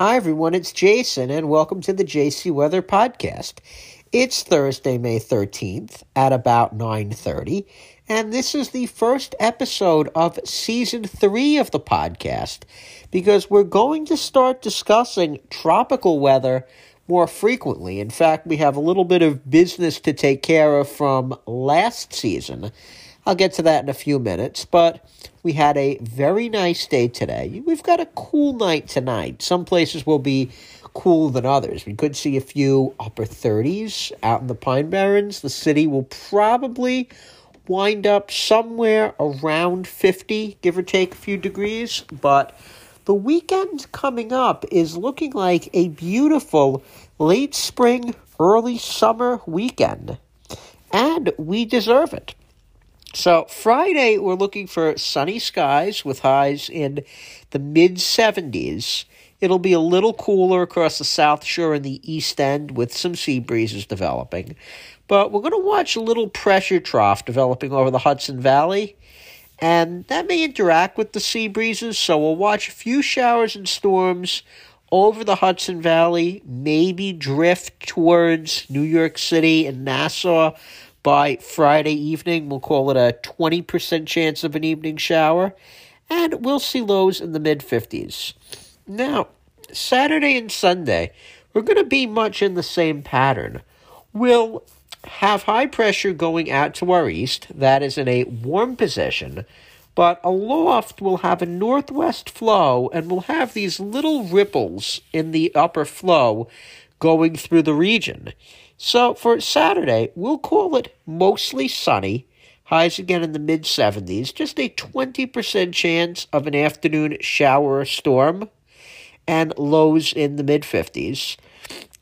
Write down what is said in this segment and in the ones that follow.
Hi everyone, it's Jason and welcome to the JC Weather Podcast. It's Thursday, May 13th at about 9:30, and this is the first episode of season 3 of the podcast because we're going to start discussing tropical weather more frequently. In fact, we have a little bit of business to take care of from last season. I'll get to that in a few minutes, but we had a very nice day today. We've got a cool night tonight. Some places will be cooler than others. We could see a few upper 30s out in the Pine Barrens. The city will probably wind up somewhere around 50, give or take a few degrees, but the weekend coming up is looking like a beautiful late spring, early summer weekend. And we deserve it. So, Friday, we're looking for sunny skies with highs in the mid 70s. It'll be a little cooler across the South Shore and the East End with some sea breezes developing. But we're going to watch a little pressure trough developing over the Hudson Valley, and that may interact with the sea breezes, so we'll watch a few showers and storms over the Hudson Valley, maybe drift towards New York City and Nassau by Friday evening. We'll call it a 20% chance of an evening shower, and we'll see lows in the mid 50s. Now, Saturday and Sunday, we're going to be much in the same pattern. We'll have high pressure going out to our east, that is in a warm position, but aloft we'll have a northwest flow and we'll have these little ripples in the upper flow going through the region. So for Saturday, we'll call it mostly sunny. Highs again in the mid 70s. Just a 20% chance of an afternoon shower or storm. And lows in the mid 50s.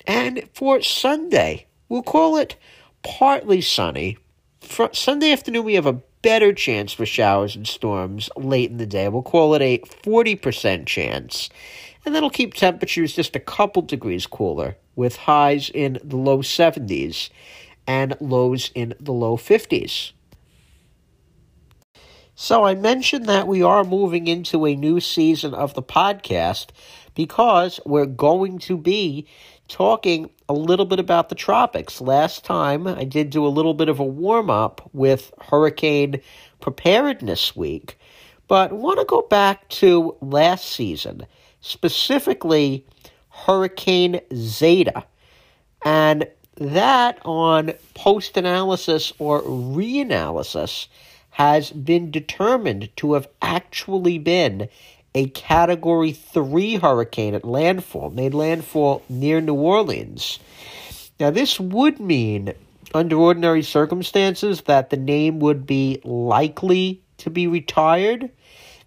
And for Sunday, we'll call it partly sunny. For Sunday afternoon, we have a better chance for showers and storms late in the day. We'll call it a 40% chance. And that'll keep temperatures just a couple degrees cooler with highs in the low 70s and lows in the low 50s. So, I mentioned that we are moving into a new season of the podcast because we're going to be talking a little bit about the tropics. Last time I did do a little bit of a warm up with Hurricane Preparedness Week, but want to go back to last season, specifically Hurricane Zeta. And that on post analysis or reanalysis has been determined to have actually been a category 3 hurricane at landfall, made landfall near New Orleans. Now, this would mean, under ordinary circumstances, that the name would be likely to be retired.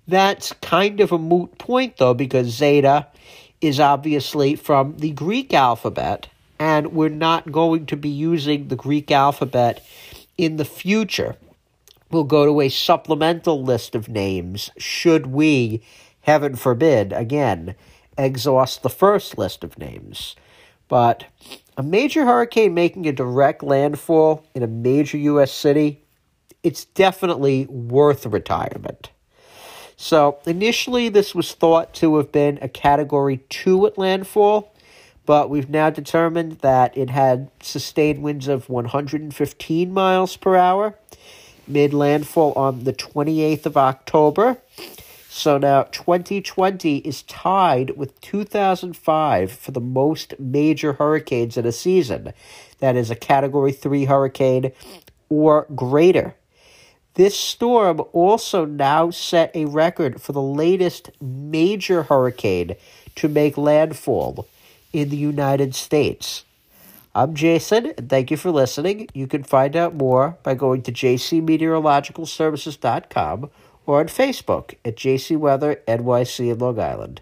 That's kind of a moot point, though, because Zeta is obviously from the Greek alphabet, and we're not going to be using the Greek alphabet in the future. We'll go to a supplemental list of names should we, heaven forbid, again, exhaust the first list of names. But a major hurricane making a direct landfall in a major U.S. city, it's definitely worth retirement. So initially, this was thought to have been a Category 2 at landfall, but we've now determined that it had sustained winds of 115 miles per hour, mid landfall on the 28th of October. So now 2020 is tied with 2005 for the most major hurricanes in a season. That is a Category 3 hurricane or greater. This storm also now set a record for the latest major hurricane to make landfall in the United States. I'm Jason, and thank you for listening. You can find out more by going to jcmeteorologicalservices.com or on Facebook at JC NYC in Long Island.